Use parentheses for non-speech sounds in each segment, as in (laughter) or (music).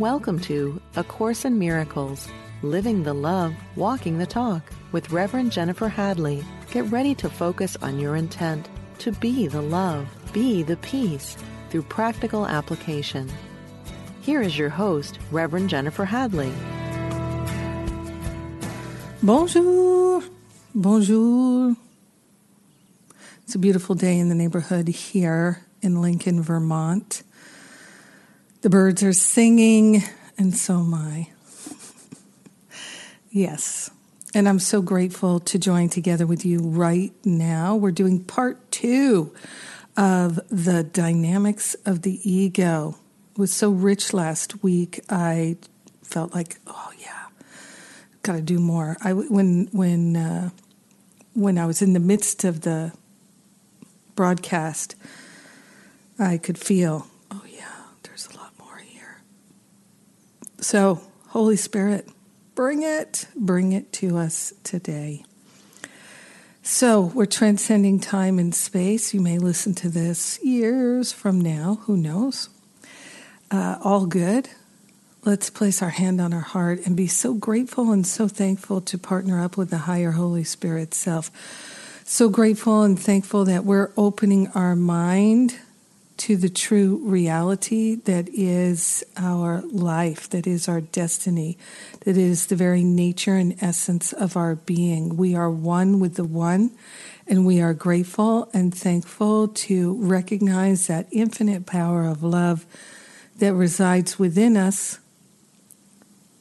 Welcome to A Course in Miracles Living the Love, Walking the Talk with Reverend Jennifer Hadley. Get ready to focus on your intent to be the love, be the peace through practical application. Here is your host, Reverend Jennifer Hadley. Bonjour. Bonjour. It's a beautiful day in the neighborhood here in Lincoln, Vermont. The birds are singing, and so am I. yes. And I'm so grateful to join together with you right now. We're doing part two of the dynamics of the ego. It was so rich last week. I felt like, oh yeah, got to do more. I when when uh, when I was in the midst of the broadcast, I could feel So, Holy Spirit, bring it, bring it to us today. So, we're transcending time and space. You may listen to this years from now, who knows? Uh, all good. Let's place our hand on our heart and be so grateful and so thankful to partner up with the higher Holy Spirit self. So grateful and thankful that we're opening our mind to the true reality that is our life, that is our destiny, that is the very nature and essence of our being. We are one with the one, and we are grateful and thankful to recognize that infinite power of love that resides within us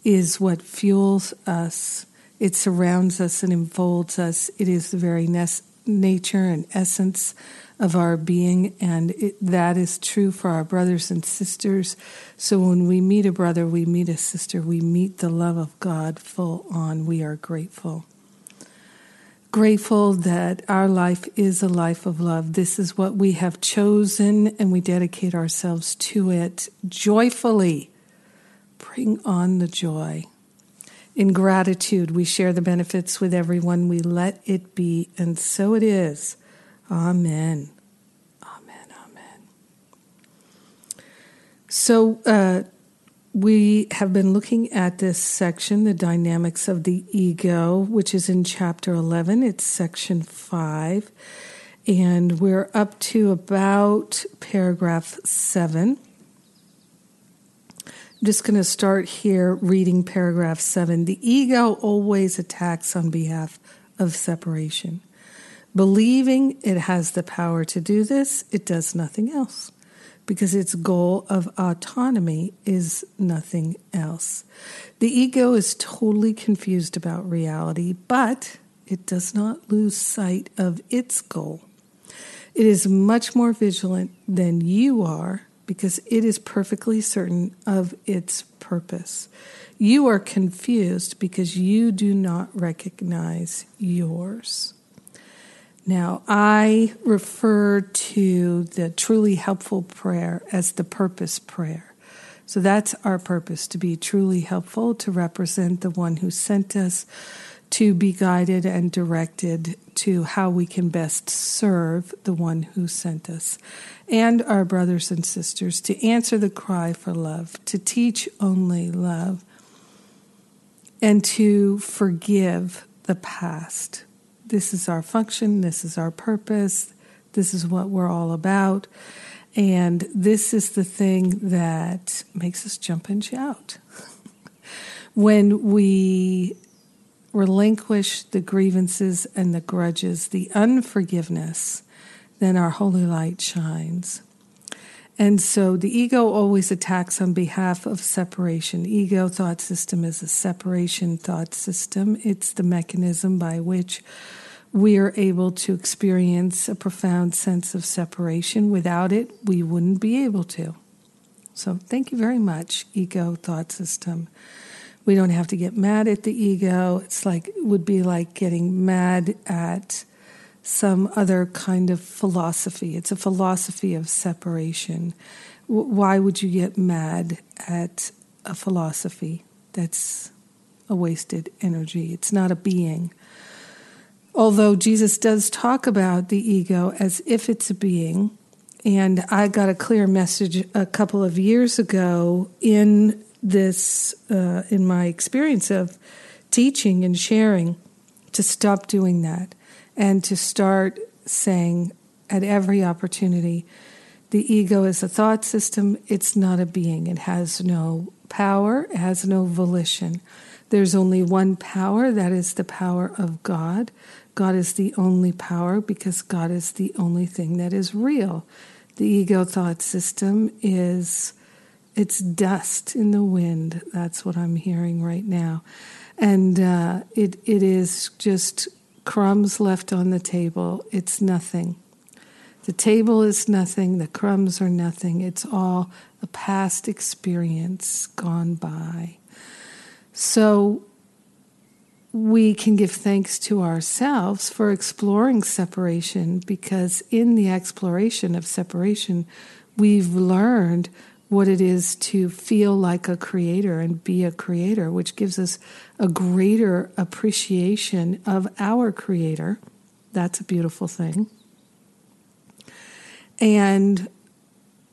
is what fuels us. It surrounds us and enfolds us. It is the very nature and essence of our being, and it, that is true for our brothers and sisters. So when we meet a brother, we meet a sister, we meet the love of God full on. We are grateful. Grateful that our life is a life of love. This is what we have chosen, and we dedicate ourselves to it joyfully. Bring on the joy. In gratitude, we share the benefits with everyone. We let it be, and so it is. Amen. Amen. Amen. So, uh, we have been looking at this section, the dynamics of the ego, which is in chapter 11. It's section 5. And we're up to about paragraph 7. I'm just going to start here reading paragraph 7. The ego always attacks on behalf of separation. Believing it has the power to do this, it does nothing else because its goal of autonomy is nothing else. The ego is totally confused about reality, but it does not lose sight of its goal. It is much more vigilant than you are because it is perfectly certain of its purpose. You are confused because you do not recognize yours. Now, I refer to the truly helpful prayer as the purpose prayer. So that's our purpose to be truly helpful, to represent the one who sent us, to be guided and directed to how we can best serve the one who sent us and our brothers and sisters, to answer the cry for love, to teach only love, and to forgive the past this is our function, this is our purpose, this is what we're all about. And this is the thing that makes us jump and shout. (laughs) when we relinquish the grievances and the grudges, the unforgiveness, then our holy light shines. And so the ego always attacks on behalf of separation. Ego thought system is a separation thought system. It's the mechanism by which we are able to experience a profound sense of separation. Without it, we wouldn't be able to. So, thank you very much, ego thought system. We don't have to get mad at the ego. It's like, it would be like getting mad at some other kind of philosophy. It's a philosophy of separation. Why would you get mad at a philosophy that's a wasted energy? It's not a being. Although Jesus does talk about the ego as if it's a being, and I got a clear message a couple of years ago in this uh, in my experience of teaching and sharing to stop doing that and to start saying at every opportunity the ego is a thought system, it's not a being. It has no power, it has no volition. There's only one power, that is the power of God. God is the only power because God is the only thing that is real. The ego thought system is it's dust in the wind. That's what I'm hearing right now, and uh, it it is just crumbs left on the table. It's nothing. The table is nothing. The crumbs are nothing. It's all a past experience gone by. So we can give thanks to ourselves for exploring separation because in the exploration of separation, we've learned what it is to feel like a creator and be a creator, which gives us a greater appreciation of our creator. That's a beautiful thing. And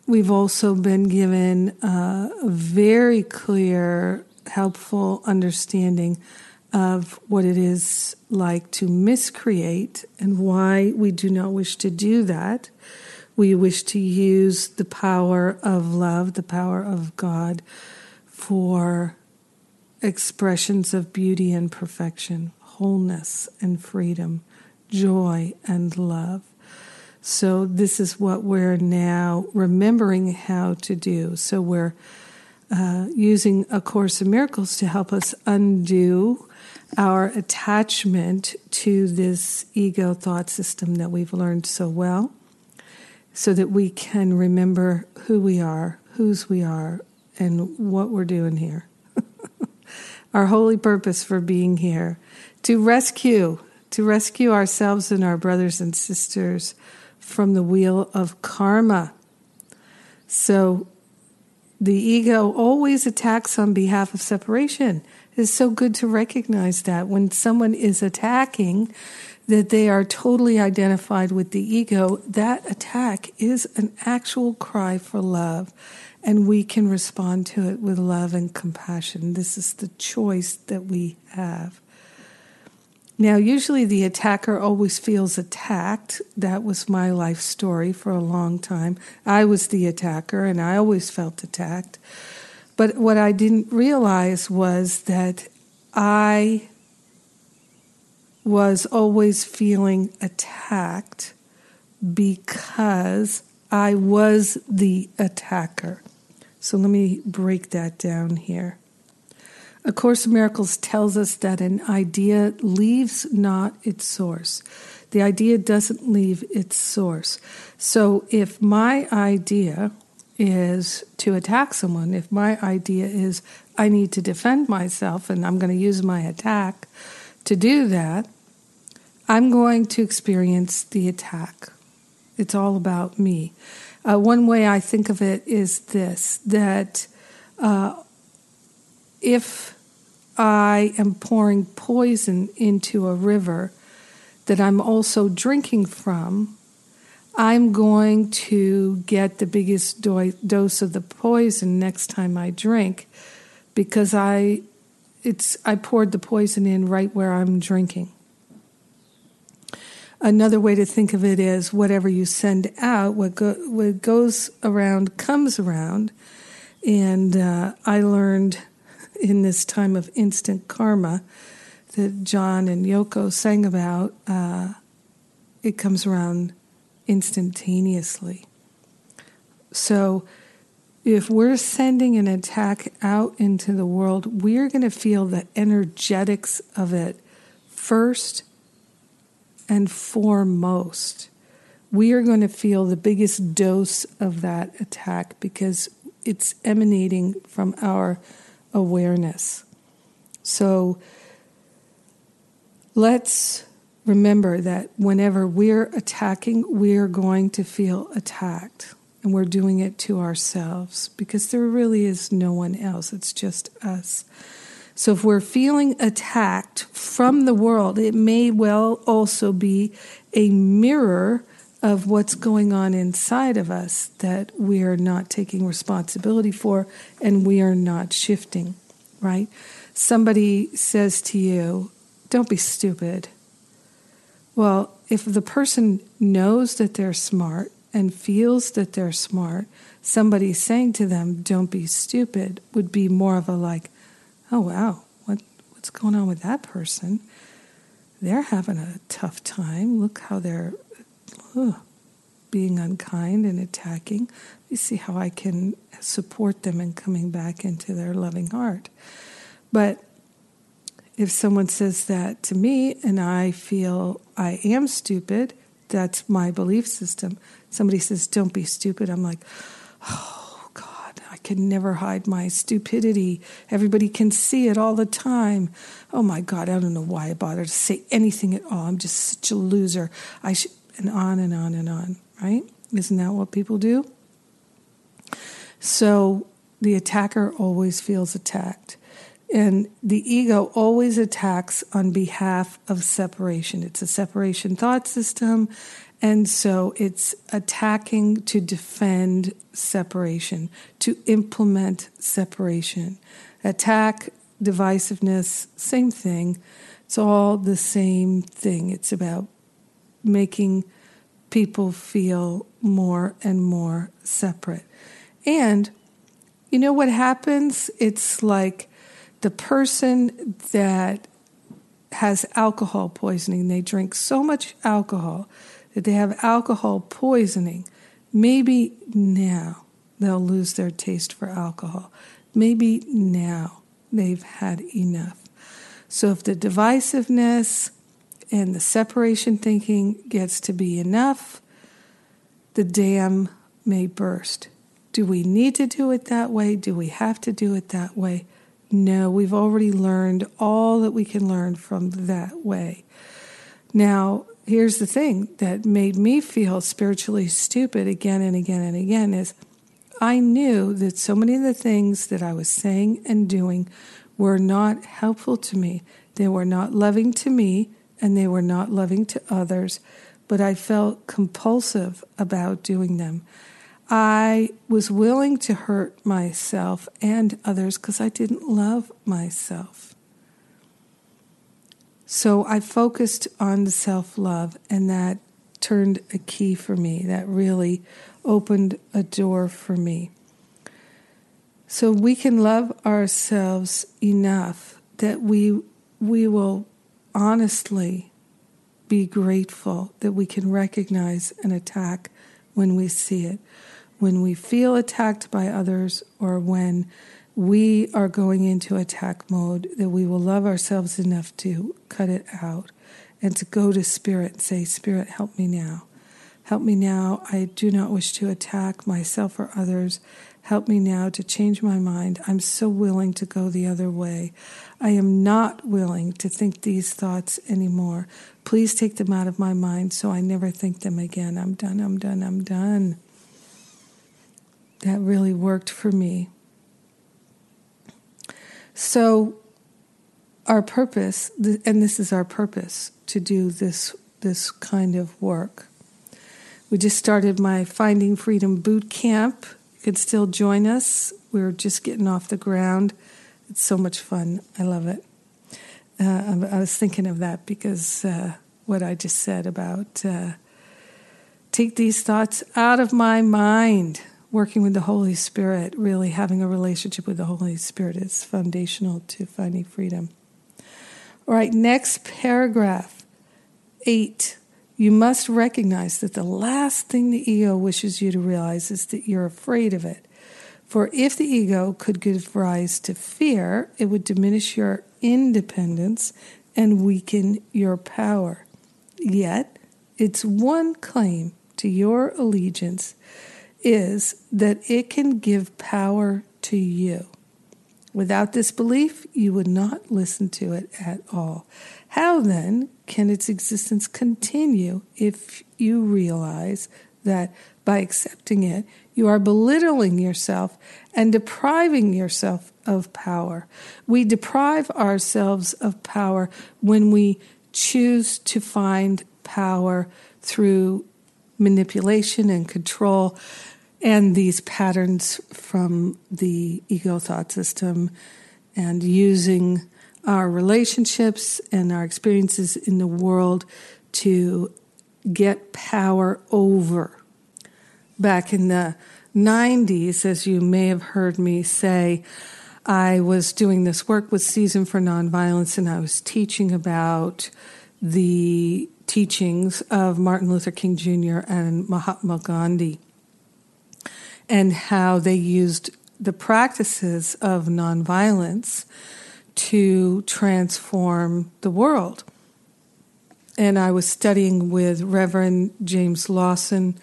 we've also been given a very clear, helpful understanding of what it is like to miscreate and why we do not wish to do that. We wish to use the power of love, the power of God, for expressions of beauty and perfection, wholeness and freedom, joy and love. So, this is what we're now remembering how to do. So, we're uh, using A Course in Miracles to help us undo our attachment to this ego thought system that we've learned so well, so that we can remember who we are, whose we are, and what we're doing here. (laughs) our holy purpose for being here to rescue, to rescue ourselves and our brothers and sisters from the wheel of karma. So the ego always attacks on behalf of separation. It's so good to recognize that when someone is attacking, that they are totally identified with the ego, that attack is an actual cry for love. And we can respond to it with love and compassion. This is the choice that we have. Now, usually the attacker always feels attacked. That was my life story for a long time. I was the attacker and I always felt attacked. But what I didn't realize was that I was always feeling attacked because I was the attacker. So let me break that down here. A Course in Miracles tells us that an idea leaves not its source. The idea doesn't leave its source. So if my idea is to attack someone, if my idea is I need to defend myself and I'm going to use my attack to do that, I'm going to experience the attack. It's all about me. Uh, one way I think of it is this that uh, if I am pouring poison into a river that I'm also drinking from, I'm going to get the biggest do- dose of the poison next time I drink because I it's I poured the poison in right where I'm drinking. Another way to think of it is whatever you send out, what, go, what goes around comes around. And uh, I learned in this time of instant karma that John and Yoko sang about, uh, it comes around instantaneously. So, if we're sending an attack out into the world, we're going to feel the energetics of it first and foremost. We are going to feel the biggest dose of that attack because it's emanating from our awareness. So let's remember that whenever we're attacking, we're going to feel attacked. And we're doing it to ourselves because there really is no one else, it's just us. So if we're feeling attacked from the world, it may well also be a mirror of what's going on inside of us that we are not taking responsibility for and we are not shifting, right? Somebody says to you, Don't be stupid. Well, if the person knows that they're smart and feels that they're smart, somebody saying to them, Don't be stupid, would be more of a like, Oh, wow, what, what's going on with that person? They're having a tough time. Look how they're ugh, being unkind and attacking. Let me see how I can support them in coming back into their loving heart. But if someone says that to me and I feel I am stupid, that's my belief system. Somebody says, Don't be stupid. I'm like, Oh, can never hide my stupidity. Everybody can see it all the time. Oh, my God, I don't know why I bother to say anything at all. I'm just such a loser. I should, and on and on and on, right? Isn't that what people do? So the attacker always feels attacked. And the ego always attacks on behalf of separation. It's a separation thought system. And so it's attacking to defend separation, to implement separation. Attack, divisiveness, same thing. It's all the same thing. It's about making people feel more and more separate. And you know what happens? It's like the person that has alcohol poisoning, they drink so much alcohol that they have alcohol poisoning. Maybe now they'll lose their taste for alcohol. Maybe now they've had enough. So if the divisiveness and the separation thinking gets to be enough, the dam may burst. Do we need to do it that way? Do we have to do it that way? No, we've already learned all that we can learn from that way. Now, here's the thing that made me feel spiritually stupid again and again and again is I knew that so many of the things that I was saying and doing were not helpful to me. They were not loving to me and they were not loving to others, but I felt compulsive about doing them. I was willing to hurt myself and others because I didn't love myself. So I focused on the self love, and that turned a key for me. That really opened a door for me. So we can love ourselves enough that we we will honestly be grateful that we can recognize an attack when we see it when we feel attacked by others or when we are going into attack mode, that we will love ourselves enough to cut it out and to go to Spirit and say, Spirit, help me now. Help me now. I do not wish to attack myself or others. Help me now to change my mind. I'm so willing to go the other way. I am not willing to think these thoughts anymore. Please take them out of my mind so I never think them again. I'm done, I'm done, I'm done that really worked for me. So, our purpose, and this is our purpose, to do this this kind of work. We just started my Finding Freedom boot camp. You can still join us. We're just getting off the ground. It's so much fun. I love it. Uh, I was thinking of that because uh, what I just said about uh, take these thoughts out of my mind working with the Holy Spirit, really having a relationship with the Holy Spirit is foundational to finding freedom. All right, next paragraph, eight. You must recognize that the last thing the ego wishes you to realize is that you're afraid of it. For if the ego could give rise to fear, it would diminish your independence and weaken your power. Yet, its one claim to your allegiance is that it can give power to you. Without this belief, you would not listen to it at all. How then can its existence continue if you realize that by accepting it, you are belittling yourself and depriving yourself of power? We deprive ourselves of power when we choose to find power through manipulation and control and these patterns from the ego thought system and using our relationships and our experiences in the world to get power over. Back in the 90s, as you may have heard me say, I was doing this work with Season for Nonviolence and I was teaching about the teachings of Martin Luther King Jr. and Mahatma Gandhi and how they used the practices of nonviolence to transform the world. And I was studying with Reverend James Lawson,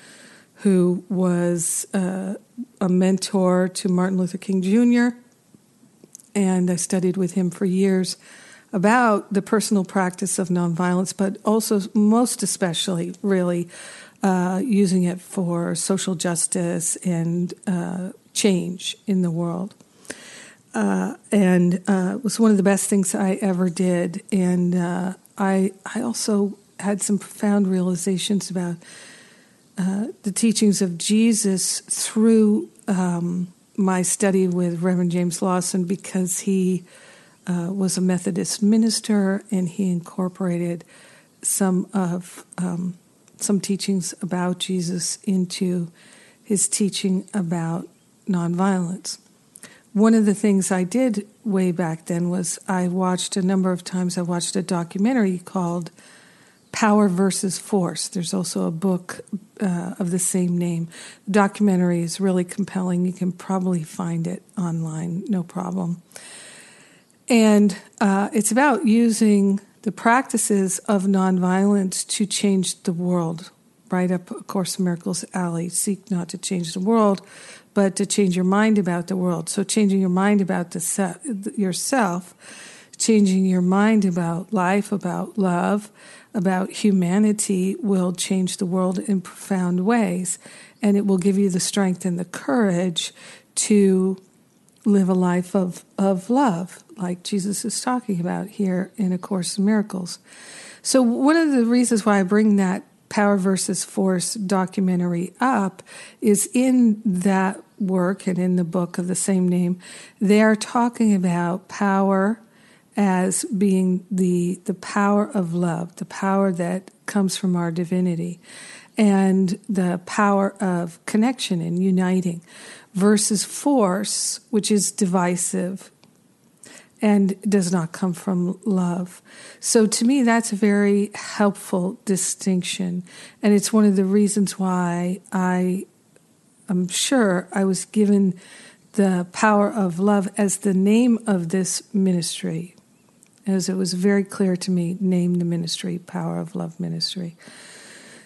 who was uh, a mentor to Martin Luther King Jr. And I studied with him for years about the personal practice of nonviolence, but also, most especially, really uh, using it for social justice and uh, change in the world. Uh, and uh, it was one of the best things I ever did. And uh, I, I also had some profound realizations about the teachings of Jesus through um, my study with Reverend James Lawson because he was a Methodist minister and he incorporated some of um, some teachings about Jesus into his teaching about nonviolence. One of the things I did way back then was I watched a number of times, I watched a documentary called Power versus Force. There's also a book uh, of the same name. The documentary is really compelling. You can probably find it online, no problem. And uh, it's about using the practices of nonviolence to change the world. Right up A Course Miracles alley. Seek not to change the world, but to change your mind about the world. So, changing your mind about the se- yourself, changing your mind about life, about love, about humanity will change the world in profound ways. And it will give you the strength and the courage to live a life of, of love, like Jesus is talking about here in A Course in Miracles. So, one of the reasons why I bring that Power versus Force documentary up is in that work and in the book of the same name, they are talking about power as being the the power of love, the power that comes from our divinity, and the power of connection and uniting versus force, which is divisive and does not come from love. So to me, that's a very helpful distinction. And it's one of the reasons why I am sure I was given the power of love as the name of this ministry. As it was very clear to me, name the ministry, Power of Love Ministry.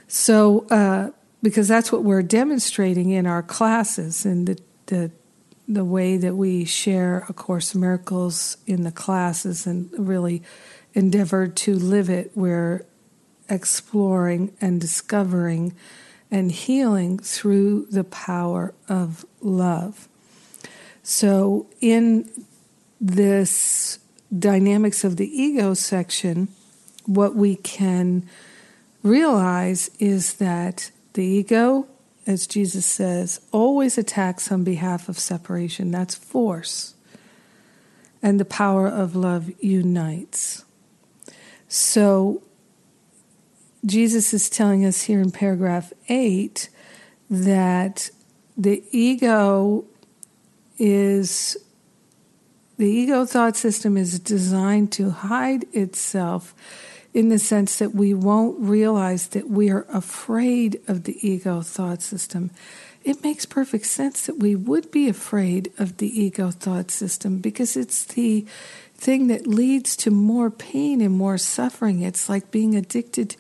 So, uh, because that's what we're demonstrating in our classes and the, the the way that we share A Course in Miracles in the classes and really endeavor to live it. We're exploring and discovering and healing through the power of love. So, in this dynamics of the ego section, what we can realize is that the ego, as Jesus says, always attacks on behalf of separation. That's force. And the power of love unites. So, Jesus is telling us here in paragraph 8 that the ego is the ego thought system is designed to hide itself in the sense that we won't realize that we are afraid of the ego thought system. It makes perfect sense that we would be afraid of the ego thought system because it's the thing that leads to more pain and more suffering. It's like being addicted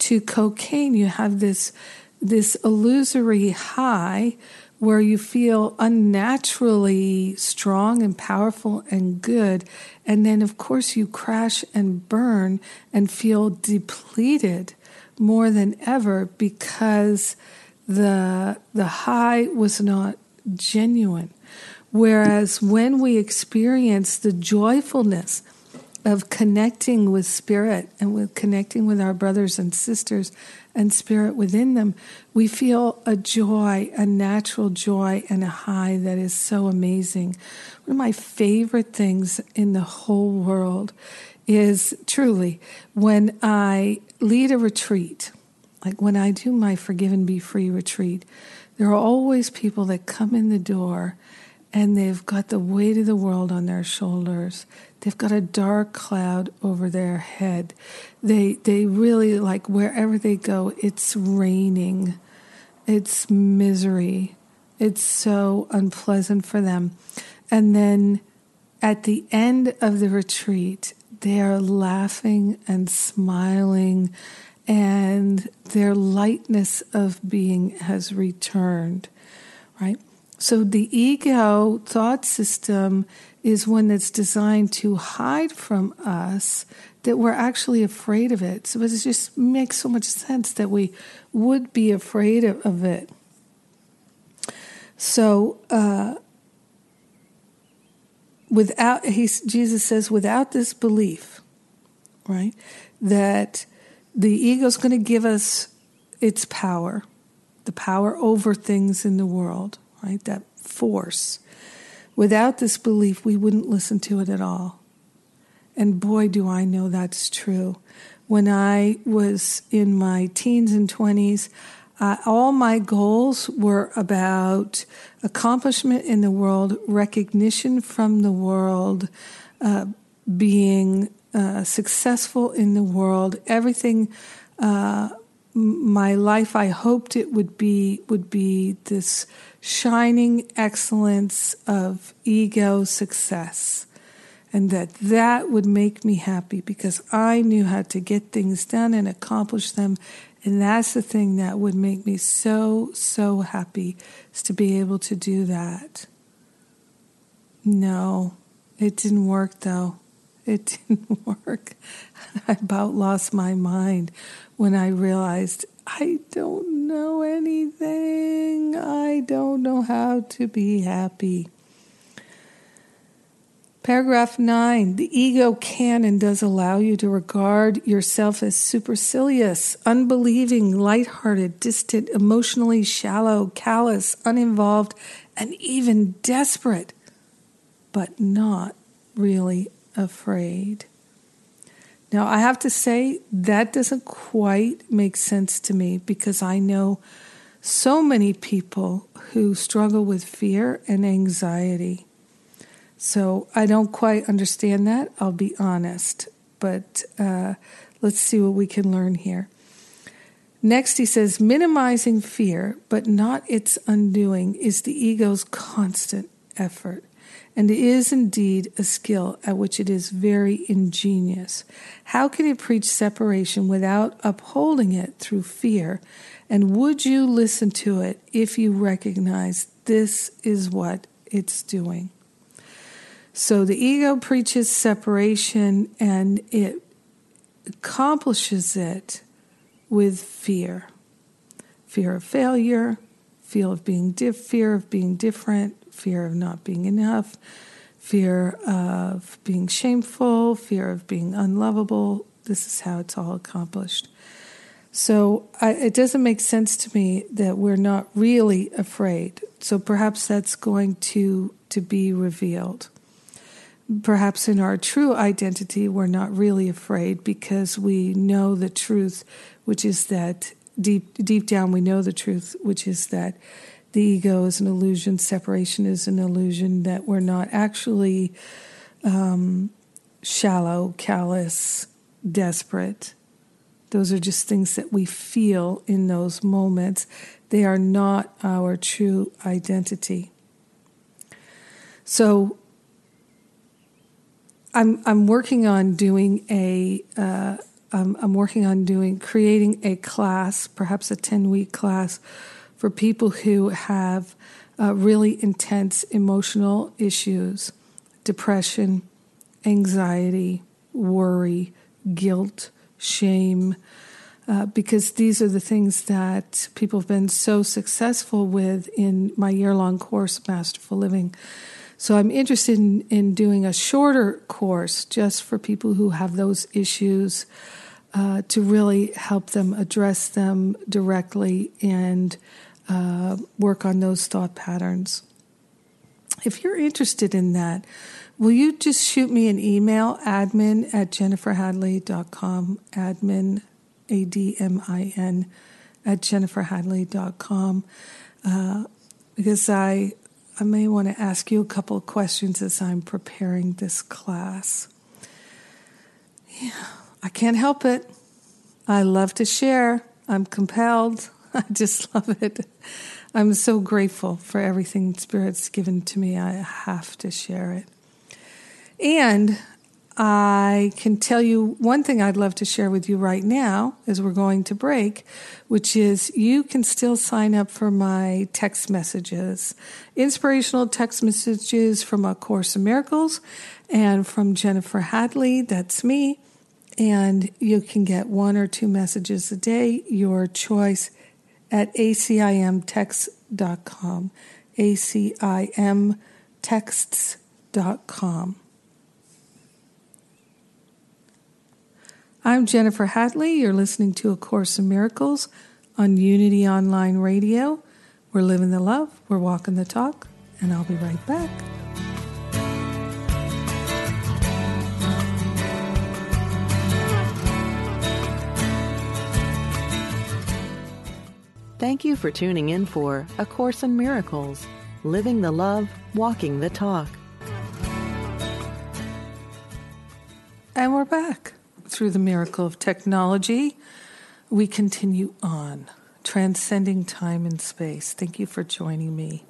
to cocaine. You have this this illusory high where you feel unnaturally strong and powerful and good. And then, of course, you crash and burn and feel depleted more than ever because the, the high was not genuine. Whereas when we experience the joyfulness of connecting with spirit and with connecting with our brothers and sisters and spirit within them, we feel a joy, a natural joy, and a high that is so amazing. One of my favorite things in the whole world is truly when I lead a retreat, like when I do my Forgive and Be Free retreat, there are always people that come in the door and they've got the weight of the world on their shoulders. They've got a dark cloud over their head. They they really like wherever they go, it's raining. It's misery. It's so unpleasant for them. And then at the end of the retreat, they are laughing and smiling, and their lightness of being has returned, right? So the ego thought system is one that's designed to hide from us that we're actually afraid of it. So it just makes so much sense that we would be afraid of, of it. So uh, without Jesus says without this belief, right, that the ego is going to give us its power, the power over things in the world, right? That force. Without this belief, we wouldn't listen to it at all. And boy, do I know that's true. When I was in my teens and 20s, uh, all my goals were about accomplishment in the world, recognition from the world, uh, being uh, successful in the world. Everything, uh, my life, I hoped it would be would be this shining excellence of ego success and that that would make me happy because I knew how to get things done and accomplish them and that's the thing that would make me so, so happy is to be able to do that. No, it didn't work though. It (laughs) didn't work. (laughs) I about lost my mind when I realized I don't know anything. I don't know how to be happy. Paragraph 9 The ego can and does allow you to regard yourself as supercilious, unbelieving, light-hearted, distant, emotionally shallow, callous, uninvolved, and even desperate, but not really afraid. Now, I have to say, that doesn't quite make sense to me because I know so many people who struggle with fear and anxiety. So I don't quite understand that, I'll be honest. But uh, let's see what we can learn here. Next, he says, minimizing fear, but not its undoing, is the ego's constant effort, and is indeed a skill at which it is very ingenious. How can it preach separation without upholding it through fear? And would you listen to it if you recognize this is what it's doing? So the ego preaches separation and it accomplishes it with fear fear of failure, fear of being diff- fear of being different, fear of not being enough, fear of being shameful, fear of being unlovable. This is how it's all accomplished. So I, it doesn't make sense to me that we're not really afraid. So perhaps that's going to to be revealed perhaps in our true identity, we're not really afraid because we know the truth, which is that deep deep down we know the truth, which is that the ego is an illusion, separation is an illusion, that we're not actually um, shallow, callous, desperate. Those are just things that we feel in those moments. They are not our true identity. So I'm I'm working on doing a uh, I'm, I'm working on doing creating a class, perhaps a ten week class, for people who have uh, really intense emotional issues, depression, anxiety, worry, guilt, shame. Uh, because these are the things that people have been so successful with in my year long course, Masterful Living. So I'm interested in, in doing a shorter course just for people who have those issues uh, to really help them address them directly and uh, work on those thought patterns. If you're interested in that, will you just shoot me an email, admin at jenniferhadley.com, admin, A D M I N, at jenniferhadley.com, uh, because I, I may want to ask you a couple of questions as I'm preparing this class. Yeah, I can't help it. I love to share. I'm compelled. (laughs) I just love it. I'm so grateful for everything Spirit's given to me. I have to share it. And I can tell you one thing I'd love to share with you right now as we're going to break, which is you can still sign up for my text messages, inspirational text messages from A Course in Miracles and from Jennifer Hadley. That's me. And you can get one or two messages a day, your choice at acimtexts.com. acimtexts.com. I'm Jennifer Hadley. You're listening to A Course in Miracles on Unity Online Radio. We're living the love, we're walking the talk, and I'll be right back. Thank you for tuning in for A Course in Miracles Living the Love, Walking the Talk. And we're back. Through the miracle of technology, we continue on, transcending time and space. Thank you for joining me.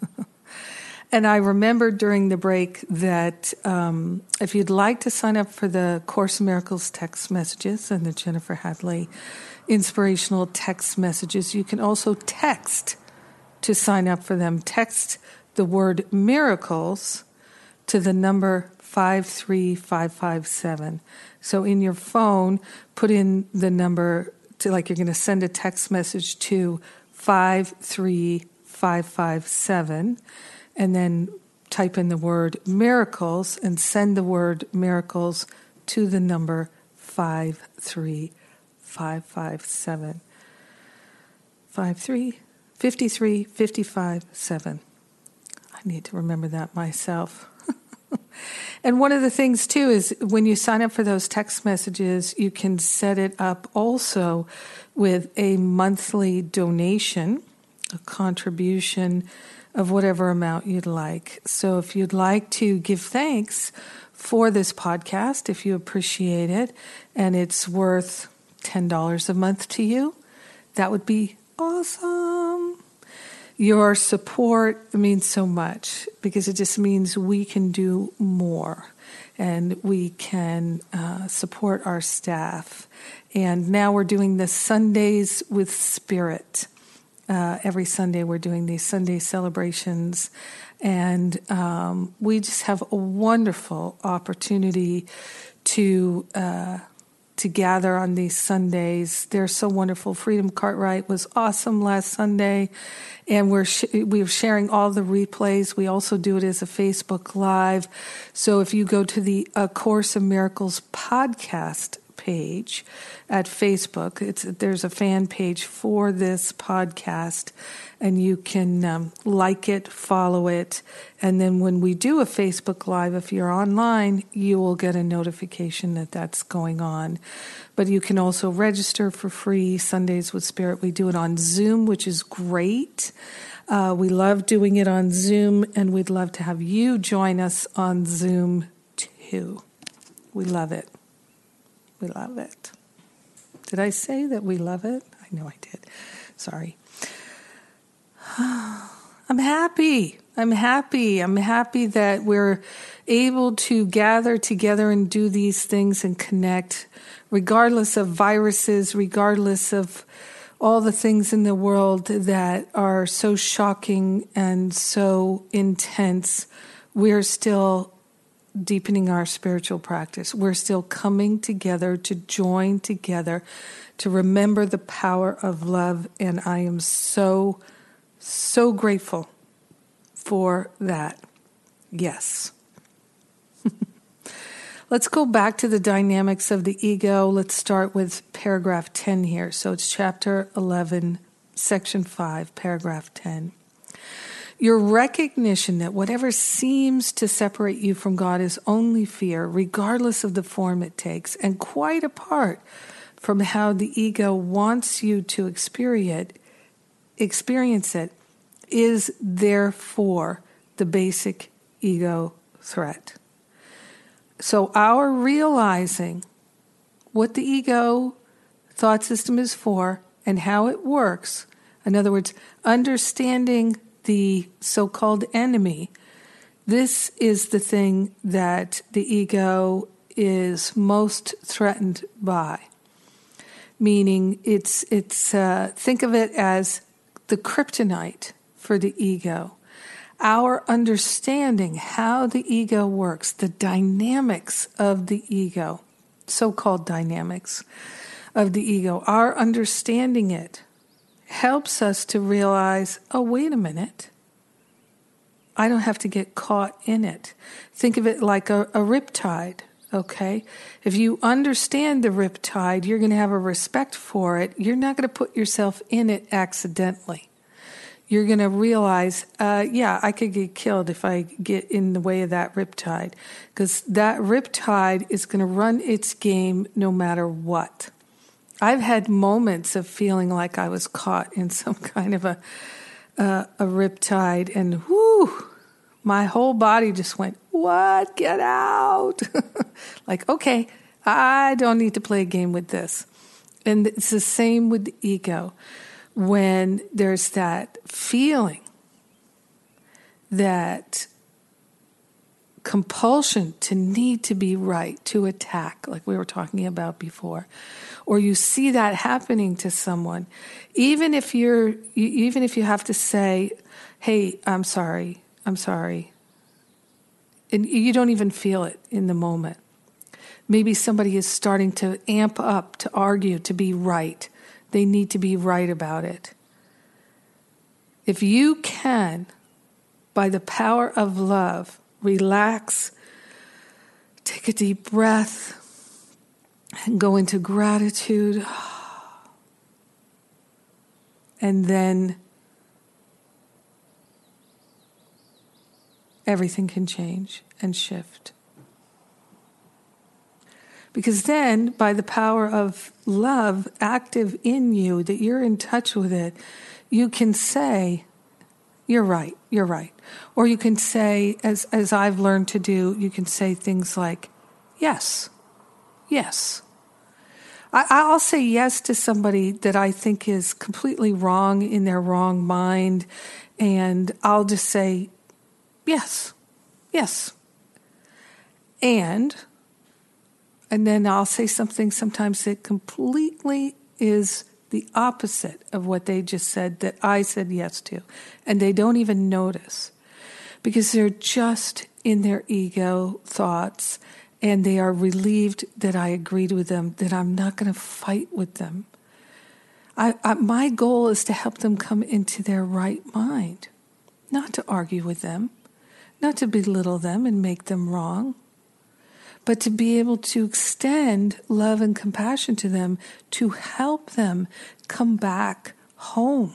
(laughs) and I remembered during the break that um, if you'd like to sign up for the Course in Miracles text messages and the Jennifer Hadley inspirational text messages. You can also text to sign up for them. Text the word miracles to the number 53557. So in your phone, put in the number to like you're going to send a text message to 53557 and then type in the word miracles and send the word miracles to the number 53557. 557 53 53 55 7. I need to remember that myself. (laughs) and one of the things, too, is when you sign up for those text messages, you can set it up also with a monthly donation, a contribution of whatever amount you'd like. So if you'd like to give thanks for this podcast, if you appreciate it, and it's worth $10 a month to you, that would be awesome. Your support means so much because it just means we can do more and we can uh, support our staff. And now we're doing the Sundays with Spirit. Uh, every Sunday, we're doing these Sunday celebrations. And um, we just have a wonderful opportunity to. Uh, to gather on these Sundays. They're so wonderful. Freedom Cartwright was awesome last Sunday, and we're sh- we're sharing all the replays. We also do it as a Facebook Live. So if you go to the A Course of Miracles podcast page at Facebook. It's there's a fan page for this podcast, and you can um, like it, follow it, and then when we do a Facebook Live, if you're online, you will get a notification that that's going on. But you can also register for free Sundays with Spirit. We do it on Zoom, which is great. Uh, we love doing it on Zoom, and we'd love to have you join us on Zoom too. We love it. We love it. Did I say that we love it? I know I did. Sorry. (sighs) I'm happy. I'm happy. I'm happy that we're able to gather together and do these things and connect, regardless of viruses, regardless of all the things in the world that are so shocking and so intense. We're still deepening our spiritual practice. We're still coming together to join together to remember the power of love. And I am so, so grateful for that. Yes. (laughs) Let's go back to the dynamics of the ego. Let's start with paragraph 10 here. So it's chapter 11, section 5, paragraph 10. Your recognition that whatever seems to separate you from God is only fear, regardless of the form it takes, and quite apart from how the ego wants you to experience it, is therefore the basic ego threat. So, our realizing what the ego thought system is for and how it works, in other words, understanding the so called enemy, this is the thing that the ego is most threatened by. Meaning, it's, it's uh, think of it as the kryptonite for the ego our understanding how the ego works, the dynamics of the ego, so called dynamics of the ego, our understanding it helps us to realize oh, wait a minute. I don't have to get caught in it. Think of it like a, a riptide, okay? If you understand the riptide, you're going to have a respect for it. You're not going to put yourself in it accidentally you're going to realize, uh, yeah, I could get killed if I get in the way of that riptide, because that riptide is going to run its game no matter what. I've had moments of feeling like I was caught in (laughs) some kind of a uh, a riptide, and whoo, my whole body just went, "What? Get out!" (laughs) like, okay, I don't need to play a game with this. And it's the same with the ego when there's that feeling that compulsion to need to be right, to attack, like we were talking about before, or you see that happening to someone, even if you're, even if you have to say, "Hey, I'm sorry, I'm sorry," and you don't even feel it in the moment. Maybe somebody is starting to amp up to argue to be right they need to be right about it. If you can, by the power of love, relax, take a deep breath, and go into gratitude, (sighs) and then everything can change and shift. Because then, by the power of love active in you, that you're in touch with it, you can say, You're right, you're right. Or you can say, as, as I've learned to do, you can say things like, Yes, yes. I, I'll say yes to somebody that I think is completely wrong in their wrong mind, and I'll just say, Yes, yes. And and then I'll say something sometimes that completely is the opposite of what they just said that I said yes to. And they don't even notice because they're just in their ego thoughts and they are relieved that I agreed with them, that I'm not going to fight with them. I, I, my goal is to help them come into their right mind, not to argue with them, not to belittle them and make them wrong but to be able to extend love and compassion to them to help them come back home.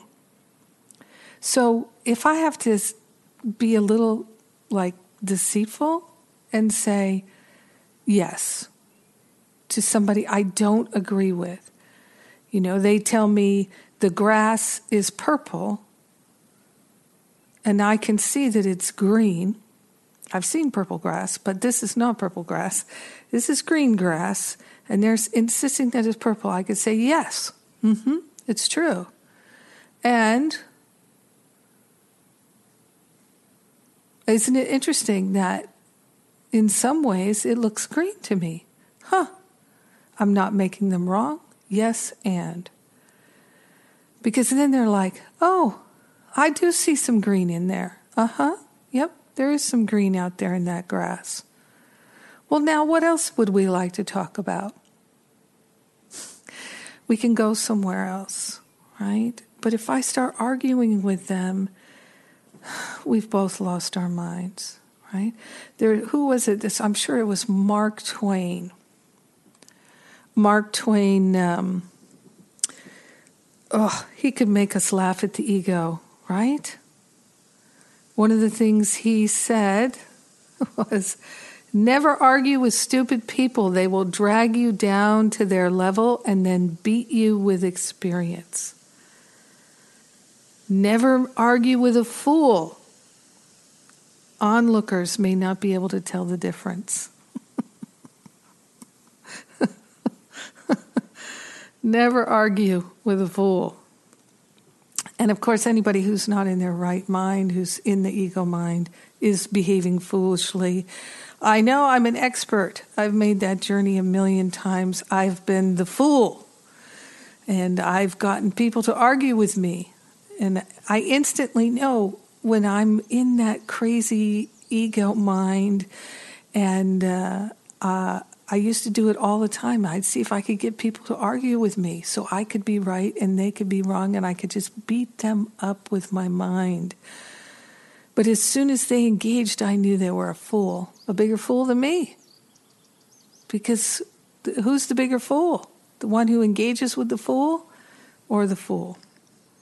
So if I have to be a little like deceitful and say yes to somebody I don't agree with, you know, they tell me the grass is purple and I can see that it's green I've seen purple grass, but this is not purple grass. This is green grass, and they're insisting that it's purple. I could say, yes, mm-hmm, it's true. And isn't it interesting that in some ways it looks green to me? Huh. I'm not making them wrong. Yes, and. Because then they're like, oh, I do see some green in there. Uh huh. Yep. There is some green out there in that grass. Well, now, what else would we like to talk about? We can go somewhere else, right? But if I start arguing with them, we've both lost our minds, right? There, who was it? This I'm sure it was Mark Twain. Mark Twain. Um, oh, he could make us laugh at the ego, right? One of the things he said was, "Never argue with stupid people. They will drag you down to their level and then beat you with experience." Never argue with a fool onlookers may not be able to tell the difference. (laughs) Never argue with a fool. And of course, anybody who's not in their right mind, who's in the ego mind, is behaving foolishly. I know I'm an expert. I've made that journey a million times. I've been the fool. And I've gotten people to argue with me. And I instantly know when I'm in that crazy ego mind, and uh, uh, I used to do it all the time. I'd see if I could get people to argue with me so I could be right and they could be wrong, and I could just beat them up with my mind. But as soon as they engaged, I knew they were a fool, a bigger fool than me. Because who's the bigger fool? The one who engages with the fool or the fool?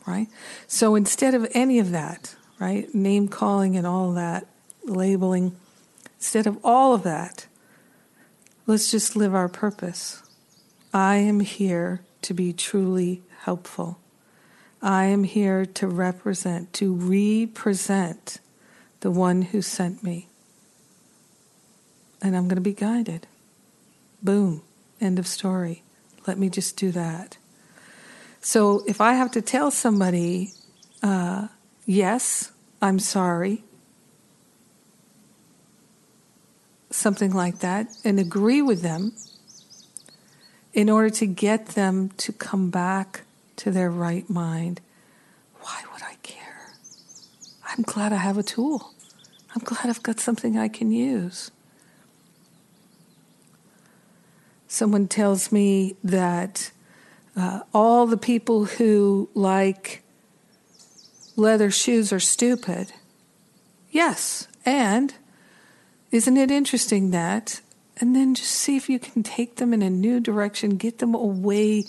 Right? So instead of any of that, right? Name calling and all that, labeling. Instead of all of that, let's just live our purpose. I am here to be truly helpful. I am here to represent, to represent the one who sent me. And I'm going to be guided. Boom. End of story. Let me just do that. So if I have to tell somebody, uh, yes, I'm sorry, something like that, and agree with them in order to get them to come back to their right mind, why would I care? I'm glad I have a tool. I'm glad I've got something I can use. Someone tells me that uh, all the people who like leather shoes are stupid. Yes, and isn't it interesting that? And then just see if you can take them in a new direction, get them away.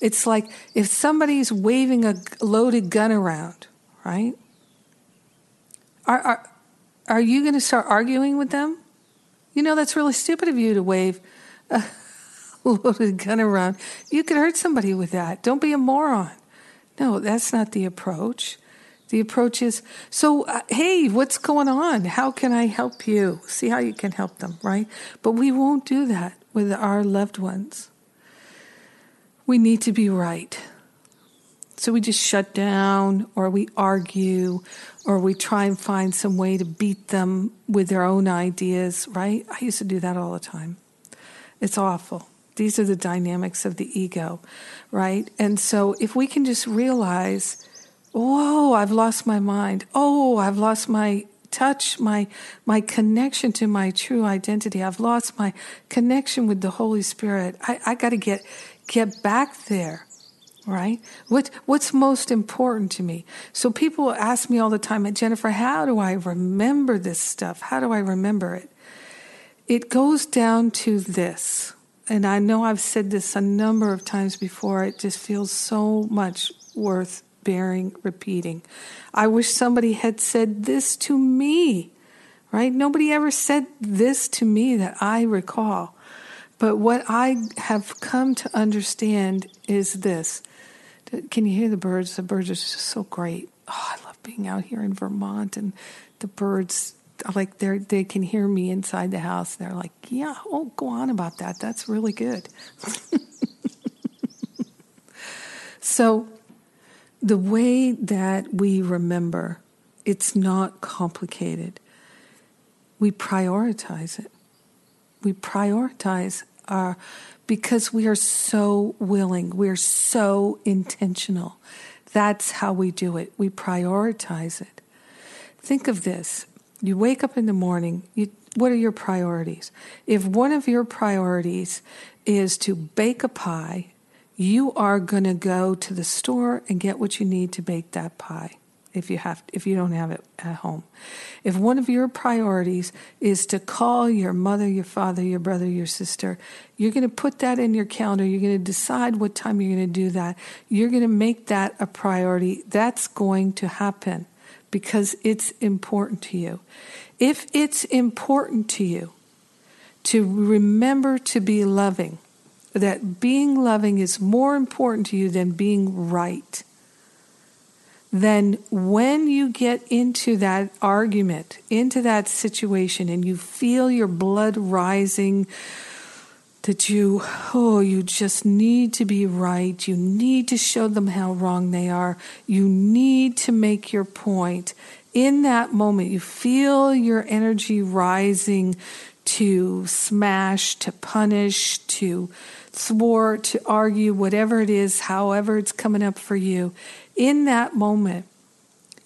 It's like if somebody's waving a loaded gun around, right? Are, are, are you going to start arguing with them? You know, that's really stupid of you to wave a (laughs) loaded gun around. You could hurt somebody with that. Don't be a moron. No, that's not the approach. The approach is, so, uh, hey, what's going on? How can I help you? See how you can help them, right? But we won't do that with our loved ones. We need to be right. So we just shut down, or we argue, or we try and find some way to beat them with their own ideas, right? I used to do that all the time. It's awful. These are the dynamics of the ego, right? And so if we can just realize, whoa, I've lost my mind. Oh, I've lost my touch, my my connection to my true identity. I've lost my connection with the Holy Spirit. I, I gotta get get back there. Right? What what's most important to me? So people ask me all the time, Jennifer, how do I remember this stuff? How do I remember it? It goes down to this. And I know I've said this a number of times before. It just feels so much worth bearing repeating. I wish somebody had said this to me, right? Nobody ever said this to me that I recall. But what I have come to understand is this. Can you hear the birds? The birds are just so great. Oh, I love being out here in Vermont and the birds like they they can hear me inside the house. They're like, "Yeah, oh, go on about that. That's really good." (laughs) so the way that we remember, it's not complicated. We prioritize it. We prioritize our, because we are so willing, we're so intentional. That's how we do it. We prioritize it. Think of this. You wake up in the morning, you, what are your priorities? If one of your priorities is to bake a pie you are going to go to the store and get what you need to bake that pie. if you have if you don't have it at home. If one of your priorities is to call your mother, your father, your brother, your sister, you're going to put that in your calendar. You're going to decide what time you're going to do that. You're going to make that a priority. That's going to happen because it's important to you. If it's important to you to remember to be loving, that being loving is more important to you than being right then when you get into that argument, into that situation, and you feel your blood rising, that you, oh, you just need to be right, you need to show them how wrong they are, you need to make your point. In that moment, you feel your energy rising to smash, to punish, to thwart, to argue, whatever it is, however it's coming up for you in that moment,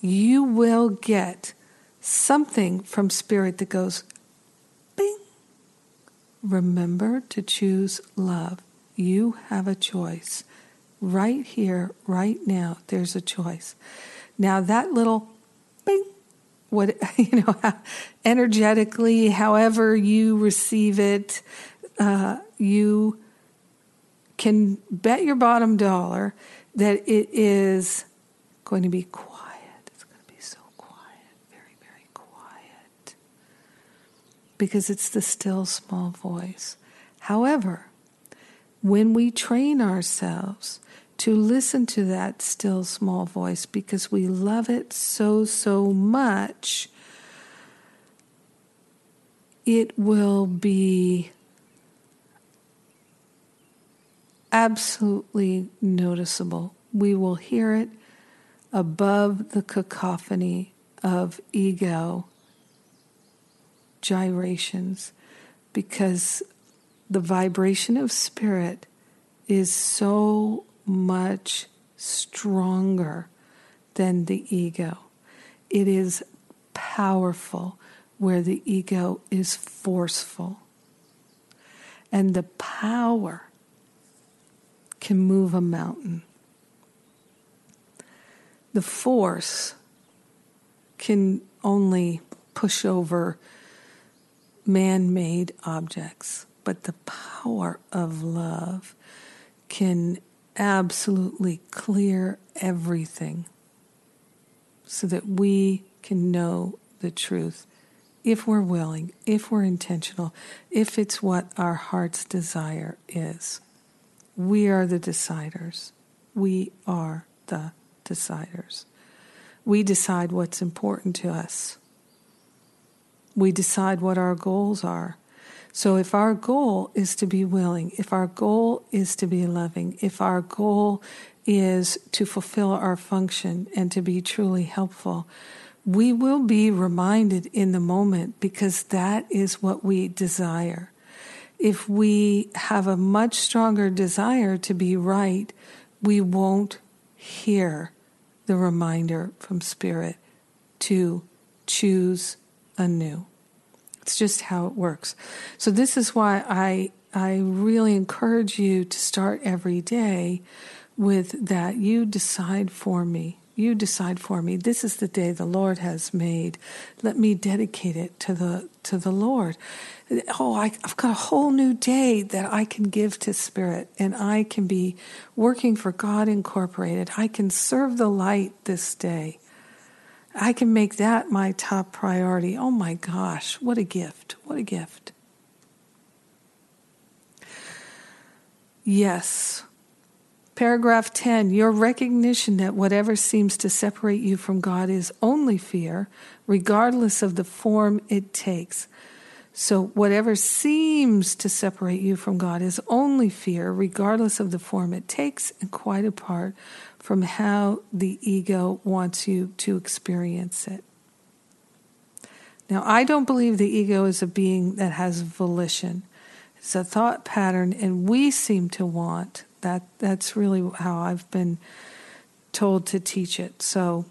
you will get something from Spirit that goes, bing. Remember to choose love. You have a choice. Right here, right now, there's a choice. Now, that little bing, what, (laughs) you know, energetically, however you receive it, uh, you can bet your bottom dollar that it is going to be quiet. It's going to be so quiet, very, very quiet. Because it's the still small voice. However, when we train ourselves to listen to that still small voice because we love it so, so much, it will be absolutely noticeable. We will hear it above the cacophony of ego gyrations because the vibration of spirit is so much stronger than the ego. It is powerful where the ego is forceful. And the power can move a mountain. The force can only push over man made objects, but the power of love can absolutely clear everything so that we can know the truth if we're willing, if we're intentional, if it's what our heart's desire is. We are the deciders. We are the deciders. We decide what's important to us. We decide what our goals are. So, if our goal is to be willing, if our goal is to be loving, if our goal is to fulfill our function and to be truly helpful, we will be reminded in the moment because that is what we desire if we have a much stronger desire to be right, we won't hear the reminder from Spirit to choose anew. It's just how it works. So, this is why I, I really encourage you to start every day with that you decide for me. You decide for me. This is the day the Lord has made. Let me dedicate it to the to the Lord. Oh, I, I've got a whole new day that I can give to Spirit, and I can be working for God Incorporated. I can serve the light this day. I can make that my top priority. Oh my gosh, what a gift! What a gift. Yes, Paragraph 10 Your recognition that whatever seems to separate you from God is only fear, regardless of the form it takes. So, whatever seems to separate you from God is only fear, regardless of the form it takes, and quite apart from how the ego wants you to experience it. Now, I don't believe the ego is a being that has volition. It's a thought pattern, and we seem to want that that's really how I've been told to teach it. So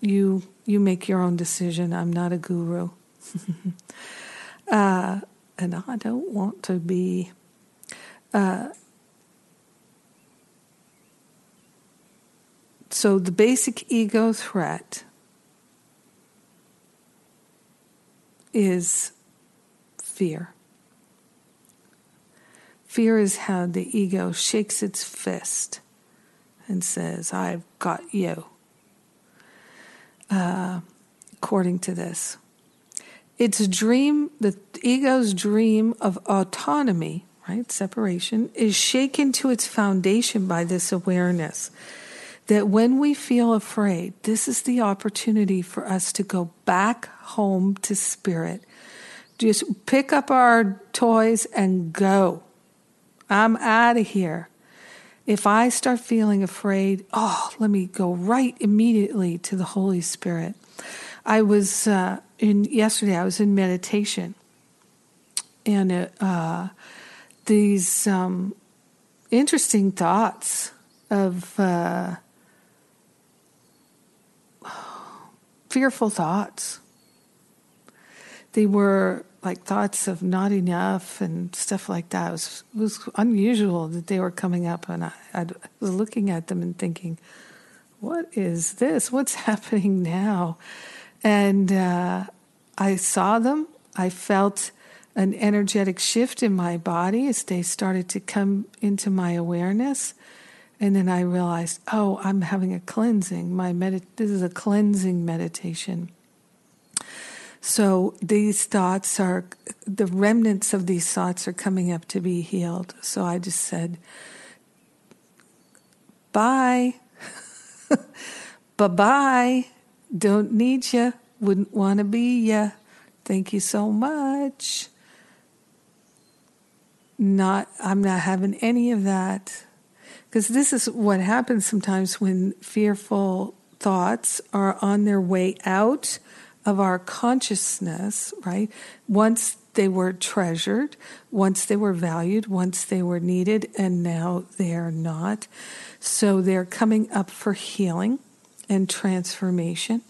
you you make your own decision. I'm not a guru. (laughs) uh, and I don't want to be uh, so the basic ego threat is fear. Fear is how the ego shakes its fist and says, I've got you. Uh, according to this, its dream, the ego's dream of autonomy, right, separation, is shaken to its foundation by this awareness that when we feel afraid, this is the opportunity for us to go back home to spirit. Just pick up our toys and go. I'm out of here. If I start feeling afraid, oh, let me go right immediately to the Holy Spirit. I was uh, in yesterday. I was in meditation, and it, uh, these um, interesting thoughts of uh, fearful thoughts. They were like thoughts of not enough and stuff like that. It was, it was unusual that they were coming up, and I, I was looking at them and thinking, "What is this? What's (laughs) happening now?" And uh, I saw them. I felt an energetic shift in my body as they started to come into my awareness. And then I realized, oh, I'm having a cleansing. My med- this is a cleansing meditation. So these thoughts are, the remnants of these thoughts are coming up to be healed. So I just said, bye. (laughs) bye bye. Don't need you. Wouldn't want to be you. Thank you so much. Not, I'm not having any of that. Because this is what happens sometimes when fearful thoughts are on their way out of our consciousness, right? Once they were treasured, once they were valued, once they were needed, and now they're not. So they're coming up for healing and transformation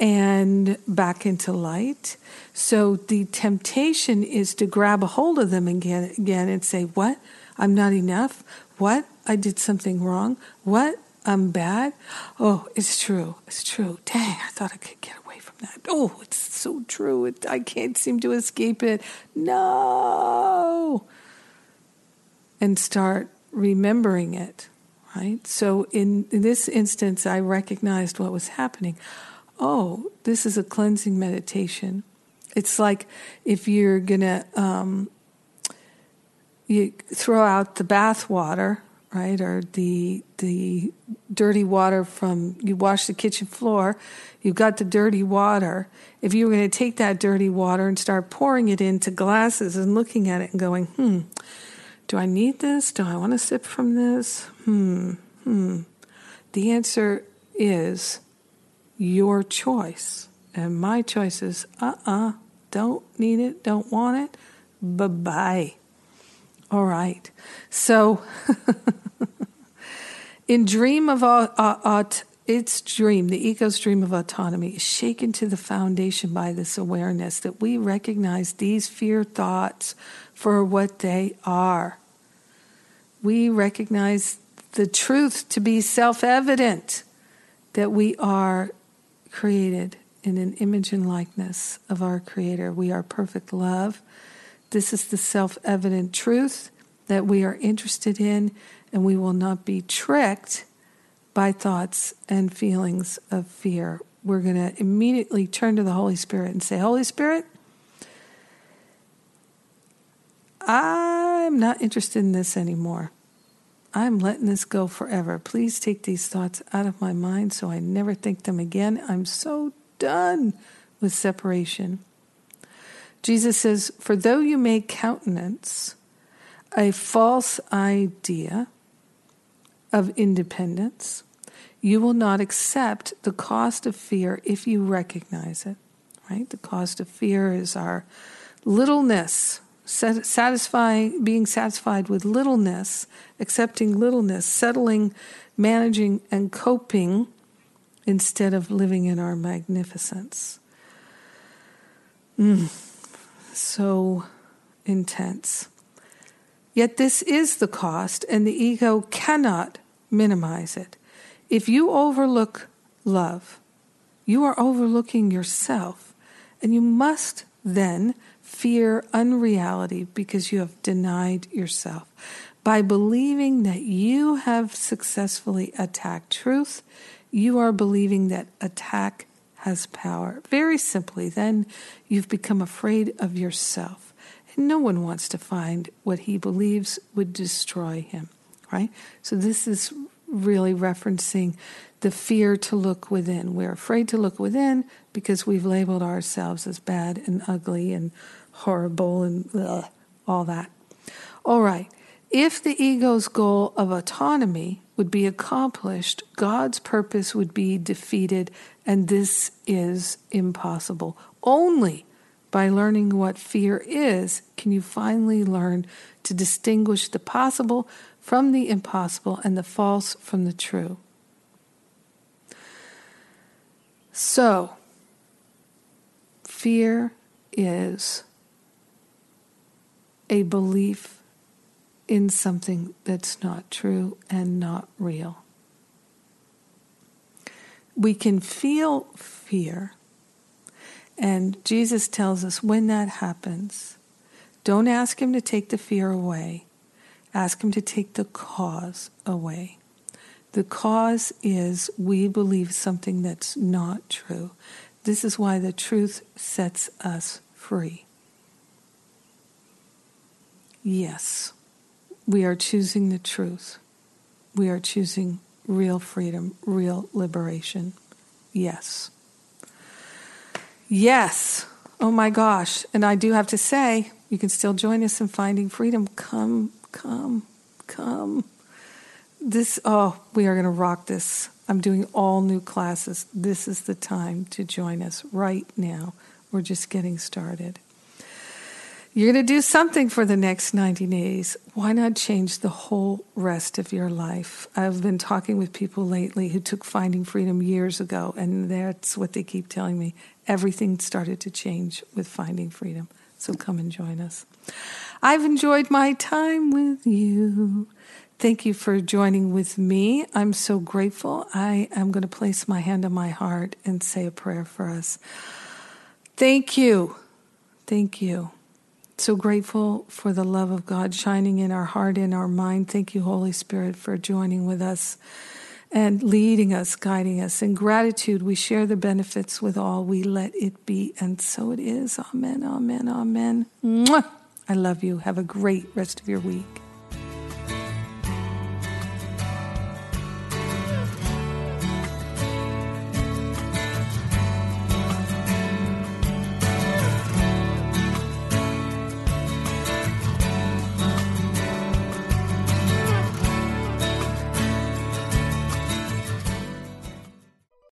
and back into light. So the temptation is to grab a hold of them again, again and say, What? I'm not enough. What? I did something wrong. What? I'm bad. Oh, it's true. It's true. Dang, I thought I could get Oh, it's so true. It, I can't seem to escape it. No. And start remembering it, right? So in, in this instance, I recognized what was happening. Oh, this is a cleansing meditation. It's like if you're going to um, you throw out the bath water, right, or the the dirty water from you wash the kitchen floor. You've got the dirty water. If you were going to take that dirty water and start pouring it into glasses and looking at it and going, hmm, do I need this? Do I want to sip from this? Hmm, hmm. The answer is your choice. And my choice is uh uh-uh, uh, don't need it, don't want it, bye bye. All right. So, (laughs) in dream of uh, uh, its dream, the ego's dream of autonomy is shaken to the foundation by this awareness that we recognize these fear thoughts for what they are. We recognize the truth to be self evident that we are created in an image and likeness of our Creator. We are perfect love. This is the self evident truth that we are interested in, and we will not be tricked by thoughts and feelings of fear. We're going to immediately turn to the Holy Spirit and say, Holy Spirit, I'm not interested in this anymore. I'm letting this go forever. Please take these thoughts out of my mind so I never think them again. I'm so done with separation. Jesus says, For though you may countenance a false idea of independence, you will not accept the cost of fear if you recognize it. Right? The cost of fear is our littleness, satisfying, being satisfied with littleness, accepting littleness, settling, managing, and coping instead of living in our magnificence. Mm, so intense. Yet this is the cost, and the ego cannot minimize it. If you overlook love, you are overlooking yourself, and you must then fear unreality because you have denied yourself. By believing that you have successfully attacked truth, you are believing that attack has power. Very simply, then you've become afraid of yourself. And no one wants to find what he believes would destroy him, right? So this is really referencing the fear to look within. We're afraid to look within because we've labeled ourselves as bad and ugly and horrible and all that. All right. If the ego's goal of autonomy would be accomplished, God's purpose would be defeated, and this is impossible. Only by learning what fear is can you finally learn to distinguish the possible from the impossible and the false from the true. So, fear is a belief in something that's not true and not real. We can feel fear, and Jesus tells us when that happens, don't ask Him to take the fear away. Ask Him to take the cause away. The cause is we believe something that's not true. This is why the truth sets us free. Yes, we are choosing the truth. We are choosing real freedom, real liberation. Yes. Yes. Oh my gosh. And I do have to say, you can still join us in finding freedom. Come come, come. This, oh, we are going to rock this. I'm doing all new classes. This is the time to join us right now. We're just getting started. You're going to do something for the next 90 days. Why not change the whole rest of your life? I've been talking with people lately who took Finding Freedom years ago, and that's what they keep telling me. Everything started to change with Finding Freedom. So come and join us. I've enjoyed my time with you. Thank you for joining with me. I'm so grateful. I am going to place my hand on my heart and say a prayer for us. Thank you. Thank you. So grateful for the love of God shining in our heart, in our mind. Thank you, Holy Spirit, for joining with us and leading us, guiding us. In gratitude, we share the benefits with all. We let it be. And so it is. Amen, amen, amen. Mwah! I love you. Have a great rest of your week.